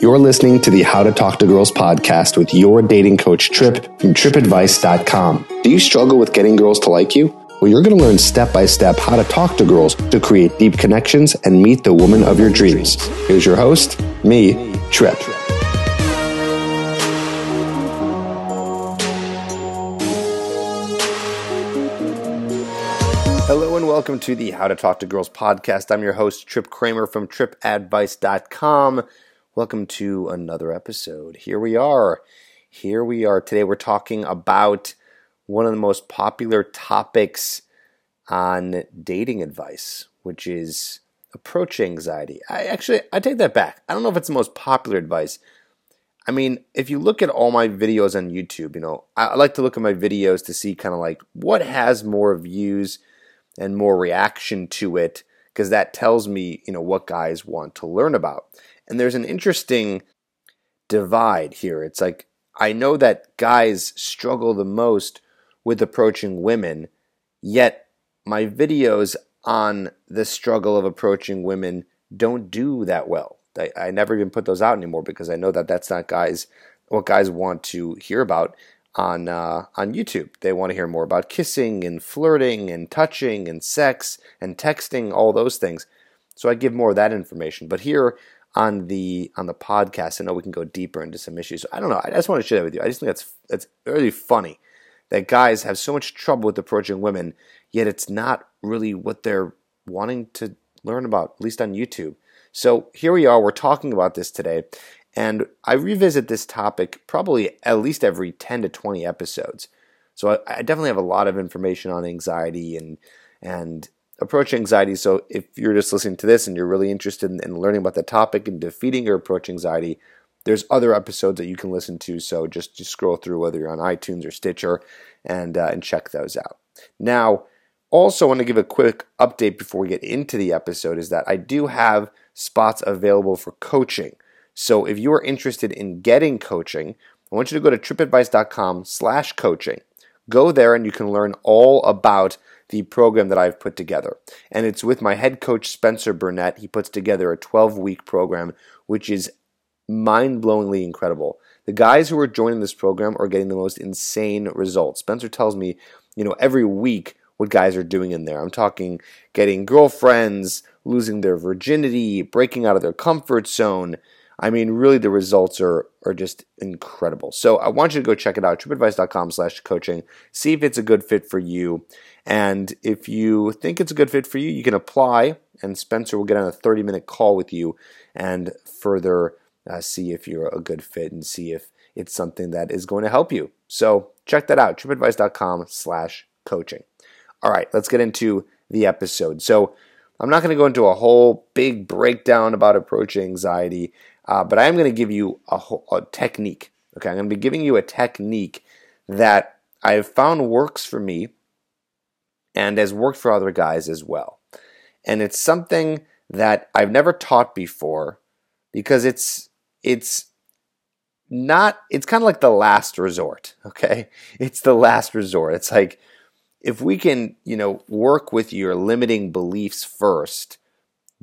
You're listening to the How to Talk to Girls podcast with your dating coach, Tripp from trippadvice.com. Do you struggle with getting girls to like you? Well, you're going to learn step by step how to talk to girls to create deep connections and meet the woman of your dreams. Here's your host, me, Tripp. Hello and welcome to the How to Talk to Girls podcast. I'm your host, Tripp Kramer from trippadvice.com. Welcome to another episode. Here we are. Here we are. Today we're talking about one of the most popular topics on dating advice, which is approach anxiety. I actually I take that back. I don't know if it's the most popular advice. I mean, if you look at all my videos on YouTube, you know, I like to look at my videos to see kind of like what has more views and more reaction to it because that tells me, you know, what guys want to learn about. And there's an interesting divide here. It's like I know that guys struggle the most with approaching women, yet my videos on the struggle of approaching women don't do that well. I, I never even put those out anymore because I know that that's not guys what guys want to hear about on uh, on YouTube. They want to hear more about kissing and flirting and touching and sex and texting, all those things. So I give more of that information. But here on the on the podcast. I know we can go deeper into some issues. I don't know. I just want to share that with you. I just think that's that's really funny that guys have so much trouble with approaching women, yet it's not really what they're wanting to learn about, at least on YouTube. So here we are. We're talking about this today, and I revisit this topic probably at least every ten to twenty episodes. So I, I definitely have a lot of information on anxiety and and approach anxiety. So if you're just listening to this and you're really interested in, in, learning about the topic and defeating your approach anxiety, there's other episodes that you can listen to. So just, just scroll through whether you're on iTunes or Stitcher and uh, and check those out. Now, also want to give a quick update before we get into the episode is that I do have spots available for coaching. So if you are interested in getting coaching, I want you to go to trippadvice.com slash coaching. Go there and you can learn all about the program that I've put together. And it's with my head coach, Spencer Burnett. He puts together a 12 week program, which is mind blowingly incredible. The guys who are joining this program are getting the most insane results. Spencer tells me, you know, every week what guys are doing in there. I'm talking getting girlfriends, losing their virginity, breaking out of their comfort zone. I mean, really, the results are are just incredible. So I want you to go check it out, trippadvice.com slash coaching. See if it's a good fit for you. And if you think it's a good fit for you, you can apply, and Spencer will get on a 30 minute call with you and further uh, see if you're a good fit and see if it's something that is going to help you. So check that out, trippadvice.com slash coaching. All right, let's get into the episode. So I'm not going to go into a whole big breakdown about approach anxiety, uh, but I am going to give you a, a technique. Okay, I'm going to be giving you a technique that I have found works for me and has worked for other guys as well. And it's something that I've never taught before because it's it's not it's kind of like the last resort, okay? It's the last resort. It's like if we can, you know, work with your limiting beliefs first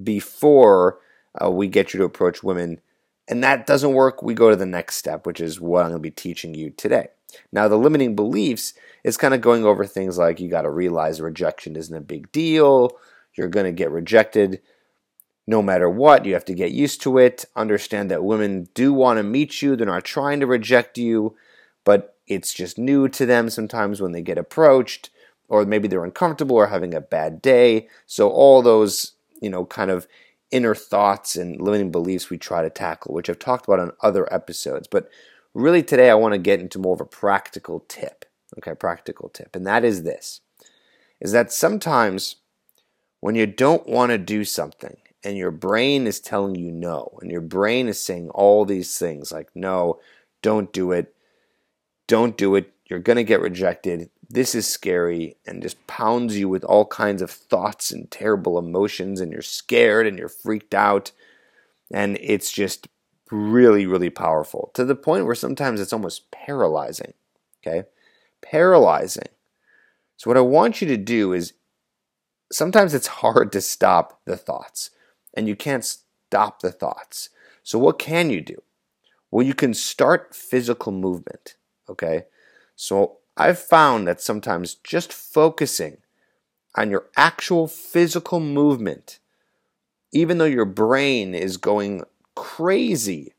before uh, we get you to approach women and that doesn't work, we go to the next step, which is what I'm going to be teaching you today. Now, the limiting beliefs is kind of going over things like you got to realize rejection isn't a big deal. You're going to get rejected no matter what. You have to get used to it. Understand that women do want to meet you. They're not trying to reject you, but it's just new to them sometimes when they get approached, or maybe they're uncomfortable or having a bad day. So, all those, you know, kind of inner thoughts and limiting beliefs we try to tackle, which I've talked about on other episodes. But really today I want to get into more of a practical tip. Okay, practical tip. And that is this is that sometimes when you don't want to do something and your brain is telling you no, and your brain is saying all these things like, no, don't do it, don't do it, you're going to get rejected, this is scary, and just pounds you with all kinds of thoughts and terrible emotions, and you're scared and you're freaked out, and it's just really, really powerful to the point where sometimes it's almost paralyzing. Okay? Paralyzing. So, what I want you to do is sometimes it's hard to stop the thoughts, and you can't stop the thoughts. So, what can you do? Well, you can start physical movement. Okay. So, I've found that sometimes just focusing on your actual physical movement, even though your brain is going crazy,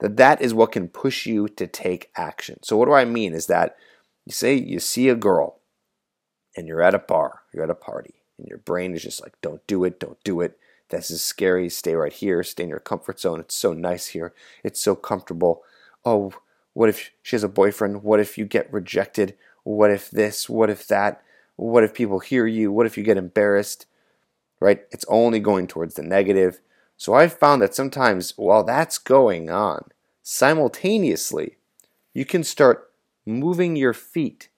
that that is what can push you to take action. So, what do I mean? Is that you say you see a girl and you're at a bar, you're at a party, and your brain is just like, don't do it, don't do it. This is scary. Stay right here. Stay in your comfort zone. It's so nice here. It's so comfortable. Oh, what if she has a boyfriend? What if you get rejected? What if this? What if that? What if people hear you? What if you get embarrassed? Right? It's only going towards the negative. So I've found that sometimes while that's going on, simultaneously, you can start moving your feet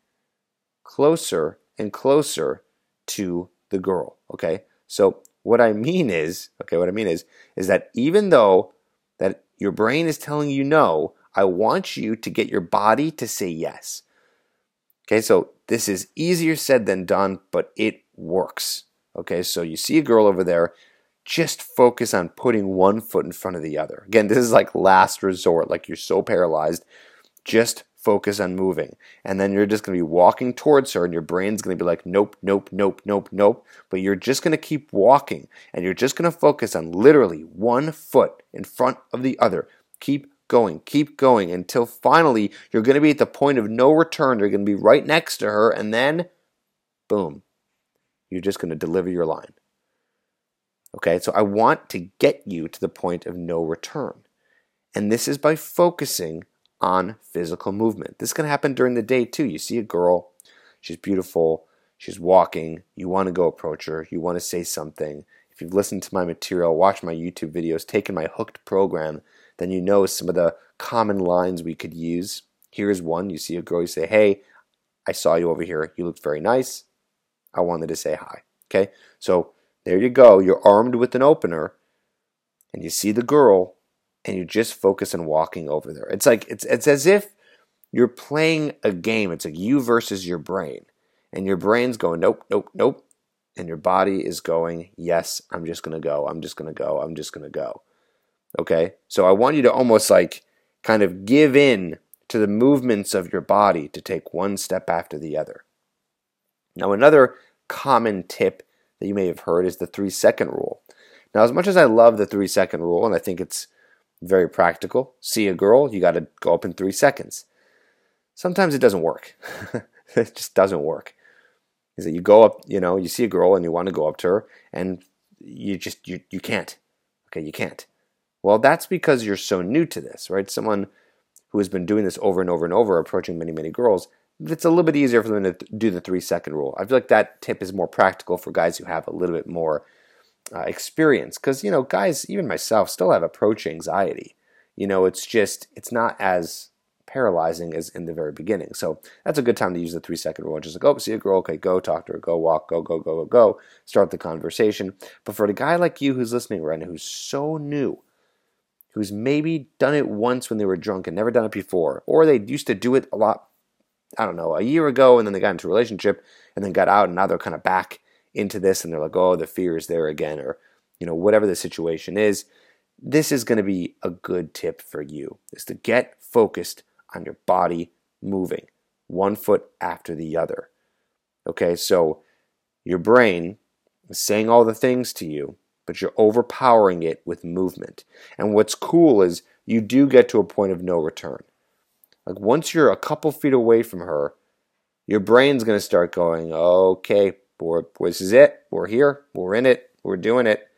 closer and closer to the girl. Okay? So what I mean is, okay, what I mean is, is that even though that your brain is telling you no, I want you to get your body to say yes. Okay, so this is easier said than done, but it works. Okay, so you see a girl over there, just focus on putting one foot in front of the other. Again, this is like last resort, like you're so paralyzed. Just focus on moving. And then you're just going to be walking towards her, and your brain's going to be like, nope, nope, nope, nope, nope. But you're just going to keep walking, and you're just going to focus on literally one foot in front of the other. Keep going, keep going until finally you're going to be at the point of no return. You're going to be right next to her, and then, boom, you're just going to deliver your line. Okay, so I want to get you to the point of no return. And this is by focusing on physical movement. This can happen during the day too. You see a girl, she's beautiful, she's walking, you want to go approach her, you want to say something. If you've listened to my material, watched my YouTube videos, taken my hooked program, then you know some of the common lines we could use. Here's one you see a girl, you say, Hey, I saw you over here. You looked very nice. I wanted to say hi. Okay, so there you go. You're armed with an opener, and you see the girl, and you just focus on walking over there. It's like it's it's as if you're playing a game. It's like you versus your brain. And your brain's going, nope, nope, nope. And your body is going, yes, I'm just gonna go, I'm just gonna go, I'm just gonna go. Okay? So I want you to almost like kind of give in to the movements of your body to take one step after the other. Now, another common tip that you may have heard is the three second rule. Now, as much as I love the three second rule, and I think it's very practical. See a girl, you got to go up in three seconds. Sometimes it doesn't work. it just doesn't work. Is that you go up, you know, you see a girl and you want to go up to her, and you just you you can't. Okay, you can't. Well, that's because you're so new to this, right? Someone who has been doing this over and over and over, approaching many many girls, it's a little bit easier for them to do the three second rule. I feel like that tip is more practical for guys who have a little bit more uh, experience. Because you know guys even myself still have approach anxiety. You know it's just it's not as paralyzing as in the very beginning. So that's a good time to use the three second rule. Just like oh see a girl okay go talk to her go walk go go go go go start the conversation. But for the guy like you who's listening right now who's so new who's maybe done it once when they were drunk and never done it before or they used to do it a lot i don't know a year ago and then they got into a relationship and then got out and now they're kind of back into this and they're like, oh, the fear is there again, or you know, whatever the situation is, this is going to be a good tip for you is to get focused on your body moving one foot after the other. Okay, so your brain is saying all the things to you, but you're overpowering it with movement. And what's cool is you do get to a point of no return. Like once you're a couple feet away from her, your brain's going to start going, okay, we're, this is it. We're here. We're in it. We're doing it.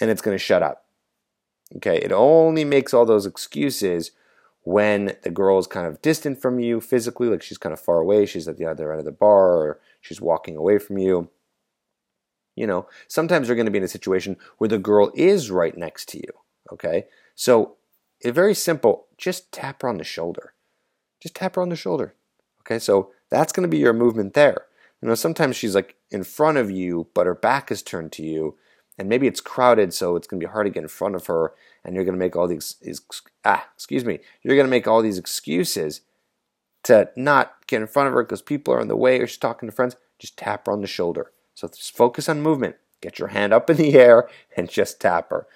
And it's going to shut up. Okay. It only makes all those excuses when the girl is kind of distant from you physically, like she's kind of far away. She's at the other end of the bar or she's walking away from you. You know, sometimes you're going to be in a situation where the girl is right next to you. Okay. So it's very simple. Just tap her on the shoulder. Just tap her on the shoulder. Okay. So that's going to be your movement there. You know, sometimes she's like in front of you, but her back is turned to you, and maybe it's crowded, so it's going to be hard to get in front of her, and you're going to make all these, ah, excuse me, you're going to make all these excuses to not get in front of her because people are in the way or she's talking to friends. Just tap her on the shoulder. So just focus on movement. Get your hand up in the air and just tap her.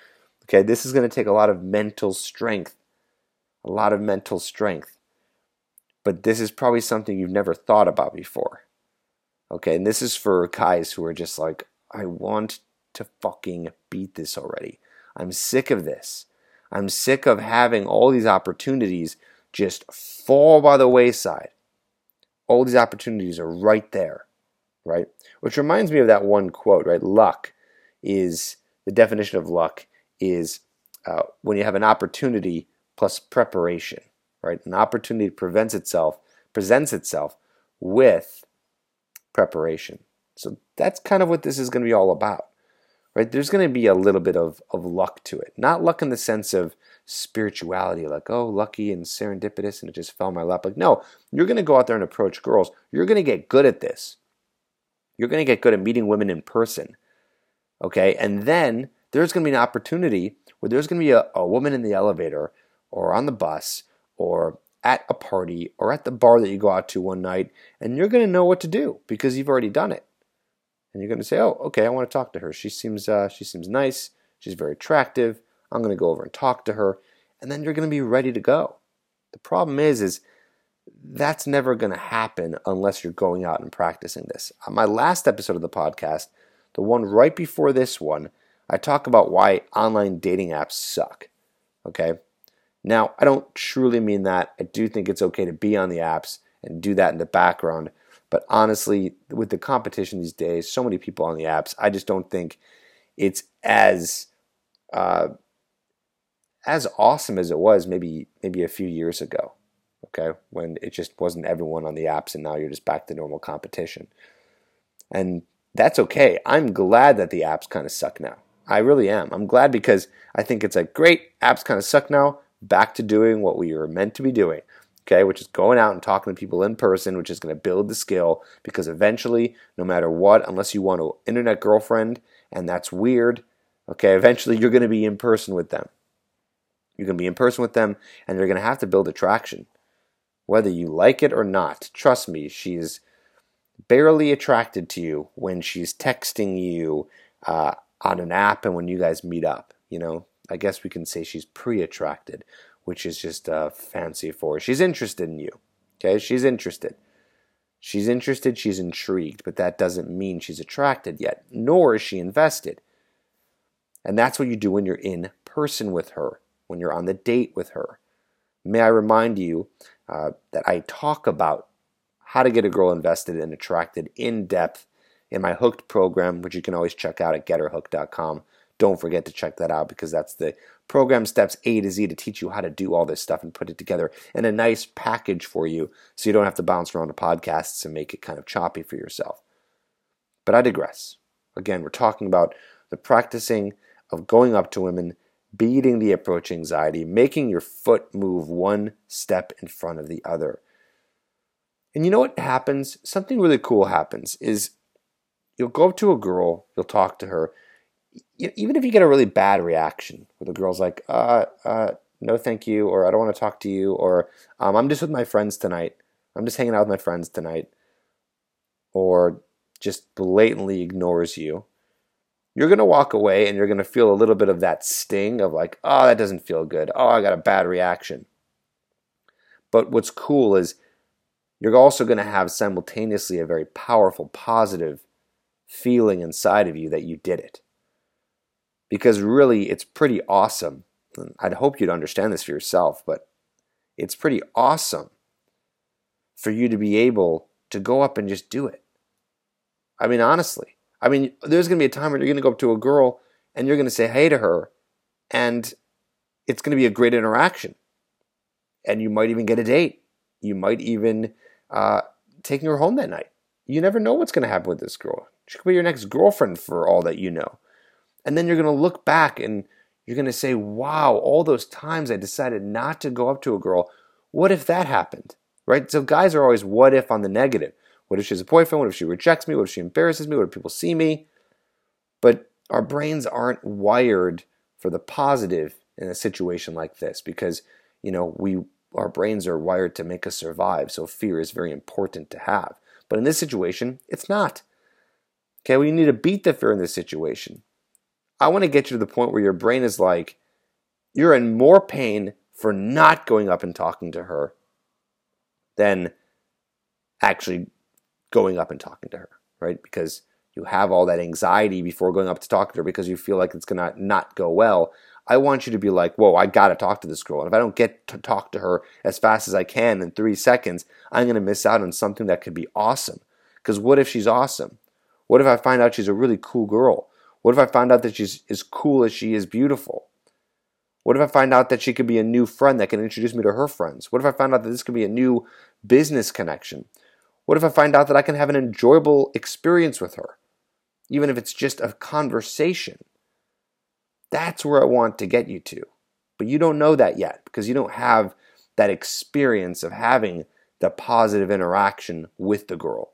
Okay, this is going to take a lot of mental strength, a lot of mental strength. But this is probably something you've never thought about before. Okay, and this is for guys who are just like, I want to fucking beat this already. I'm sick of this. I'm sick of having all these opportunities just fall by the wayside. All these opportunities are right there, right? Which reminds me of that one quote, right? Luck is the definition of luck is uh, when you have an opportunity plus preparation, right? An opportunity prevents itself, presents itself with preparation. So that's kind of what this is going to be all about, right? There's going to be a little bit of, of luck to it. Not luck in the sense of spirituality, like, oh, lucky and serendipitous and it just fell my lap. Like, no, you're going to go out there and approach girls. You're going to get good at this. You're going to get good at meeting women in person. Okay. And then there's going to be an opportunity where there's going to be a, a woman in the elevator or on the bus or at a party or at the bar that you go out to one night, and you're going to know what to do because you've already done it. And you're going to say, "Oh, okay, I want to talk to her. She seems uh, she seems nice. She's very attractive. I'm going to go over and talk to her." And then you're going to be ready to go. The problem is, is that's never going to happen unless you're going out and practicing this. On my last episode of the podcast, the one right before this one, I talk about why online dating apps suck. Okay. Now, I don't truly mean that. I do think it's okay to be on the apps and do that in the background. But honestly, with the competition these days, so many people on the apps, I just don't think it's as uh, as awesome as it was maybe maybe a few years ago. Okay, when it just wasn't everyone on the apps, and now you're just back to normal competition. And that's okay. I'm glad that the apps kind of suck now. I really am. I'm glad because I think it's like great apps kind of suck now. Back to doing what we were meant to be doing. Okay, which is going out and talking to people in person, which is going to build the skill because eventually, no matter what, unless you want an internet girlfriend and that's weird, okay, eventually you're going to be in person with them. You're going to be in person with them and they're going to have to build attraction. Whether you like it or not, trust me, she's barely attracted to you when she's texting you uh, on an app and when you guys meet up. You know, I guess we can say she's pre-attracted, which is just a fancy for she's interested in you. Okay, she's interested. She's interested, she's intrigued, but that doesn't mean she's attracted yet, nor is she invested. And that's what you do when you're in person with her, when you're on the date with her. May I remind you uh, that I talk about how to get a girl invested and attracted in depth in my Hooked program, which you can always check out at getherhooked.com. Don't forget to check that out because that's the program steps A to Z to teach you how to do all this stuff and put it together in a nice package for you so you don't have to bounce around to podcasts and make it kind of choppy for yourself. But I digress. Again, we're talking about the practicing of going up to women, beating the approach anxiety, making your foot move one step in front of the other. And you know what happens? Something really cool happens is you'll go up to a girl, you'll talk to her, even if you get a really bad reaction where the girl's like, uh, uh, no, thank you, or I don't want to talk to you, or um, I'm just with my friends tonight, I'm just hanging out with my friends tonight, or just blatantly ignores you, you're going to walk away and you're going to feel a little bit of that sting of like, oh, that doesn't feel good. Oh, I got a bad reaction. But what's cool is you're also going to have simultaneously a very powerful, positive feeling inside of you that you did it. Because really, it's pretty awesome. I'd hope you'd understand this for yourself, but it's pretty awesome for you to be able to go up and just do it. I mean, honestly. I mean, there's going to be a time where you're going to go up to a girl and you're going to say hey to her, and it's going to be a great interaction. And you might even get a date. You might even uh, taking her home that night. You never know what's going to happen with this girl. She could be your next girlfriend for all that you know. And then you're going to look back and you're going to say, wow, all those times I decided not to go up to a girl, what if that happened? Right? So guys are always what if on the negative. What if she's a boyfriend? What if she rejects me? What if she embarrasses me? What if people see me? But our brains aren't wired for the positive in a situation like this because, you know, we our brains are wired to make us survive, so fear is very important to have. But in this situation, it's not. Okay, we need to beat the fear in this situation. I want to get you to the point where your brain is like, you're in more pain for not going up and talking to her than actually going up and talking to her, right? Because you have all that anxiety before going up to talk to her because you feel like it's to not go well. I want you to be like, whoa, I got to talk to this girl. And if I don't get to talk to her as fast as I can in three seconds, I'm to miss out on something that could be awesome. Because what if she's awesome? What if I find out she's a really cool girl? What if I find out that she's as cool as she is beautiful? What if I find out that she could be a new friend that can introduce me to her friends? What if I find out that this could be a new business connection? What if I find out that I can have an enjoyable experience with her, even if it's just a conversation? That's where I want to get you to. But you don't know that yet because you don't have that experience of having the positive interaction with the girl.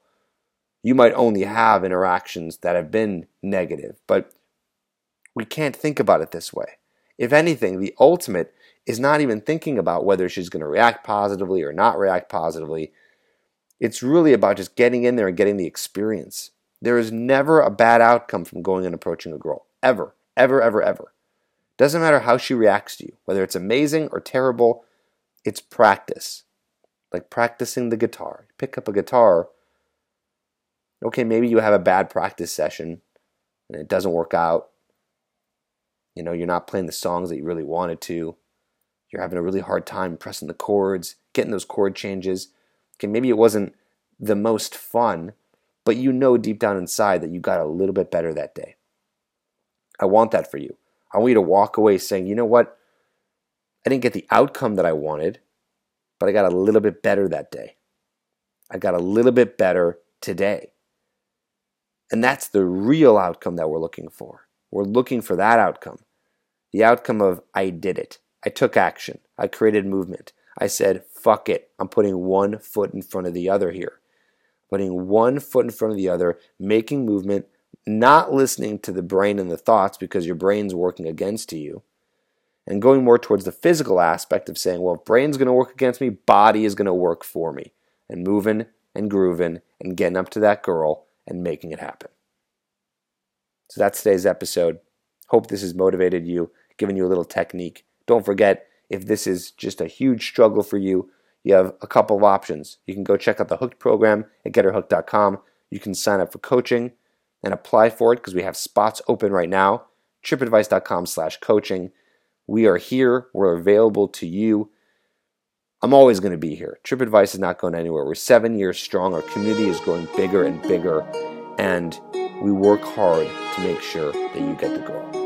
You might only have interactions that have been negative, but we can't think about it this way. If anything, the ultimate is not even thinking about whether she's going to react positively or not react positively. It's really about just getting in there and getting the experience. There is never a bad outcome from going and approaching a girl. Ever. Ever, ever, ever. Doesn't matter how she reacts to you, whether it's amazing or terrible, it's practice. Like practicing the guitar. Pick up a guitar. Okay, maybe you have a bad practice session and it doesn't work out. You know, you're not playing the songs that you really wanted to. You're having a really hard time pressing the chords, getting those chord changes. Okay, maybe it wasn't the most fun, but you know deep down inside that you got a little bit better that day. I want that for you. I want you to walk away saying, you know what? I didn't get the outcome that I wanted, but I got a little bit better that day. I got a little bit better today. And that's the real outcome that we're looking for. We're looking for that outcome. The outcome of I did it. I took action. I created movement. I said, fuck it. I'm putting one foot in front of the other here. Putting one foot in front of the other, making movement, not listening to the brain and the thoughts because your brain's working against you, and going more towards the physical aspect of saying, well, if brain's going to work against me, body is going to work for me, and moving and grooving and getting up to that girl and making it happen. So that's today's episode. Hope this has motivated you, given you a little technique. Don't forget, if this is just a huge struggle for you, you have a couple of options. You can go check out the Hooked program at getherhooked.com. You can sign up for coaching and apply for it because we have spots open right now. trippadvice.com slash coaching. We are here. We're available to you. I'm always going to be here. TrippAdvice is not going anywhere. We're seven years strong. Our community is growing bigger and bigger. And we work hard to make sure that you get the goal.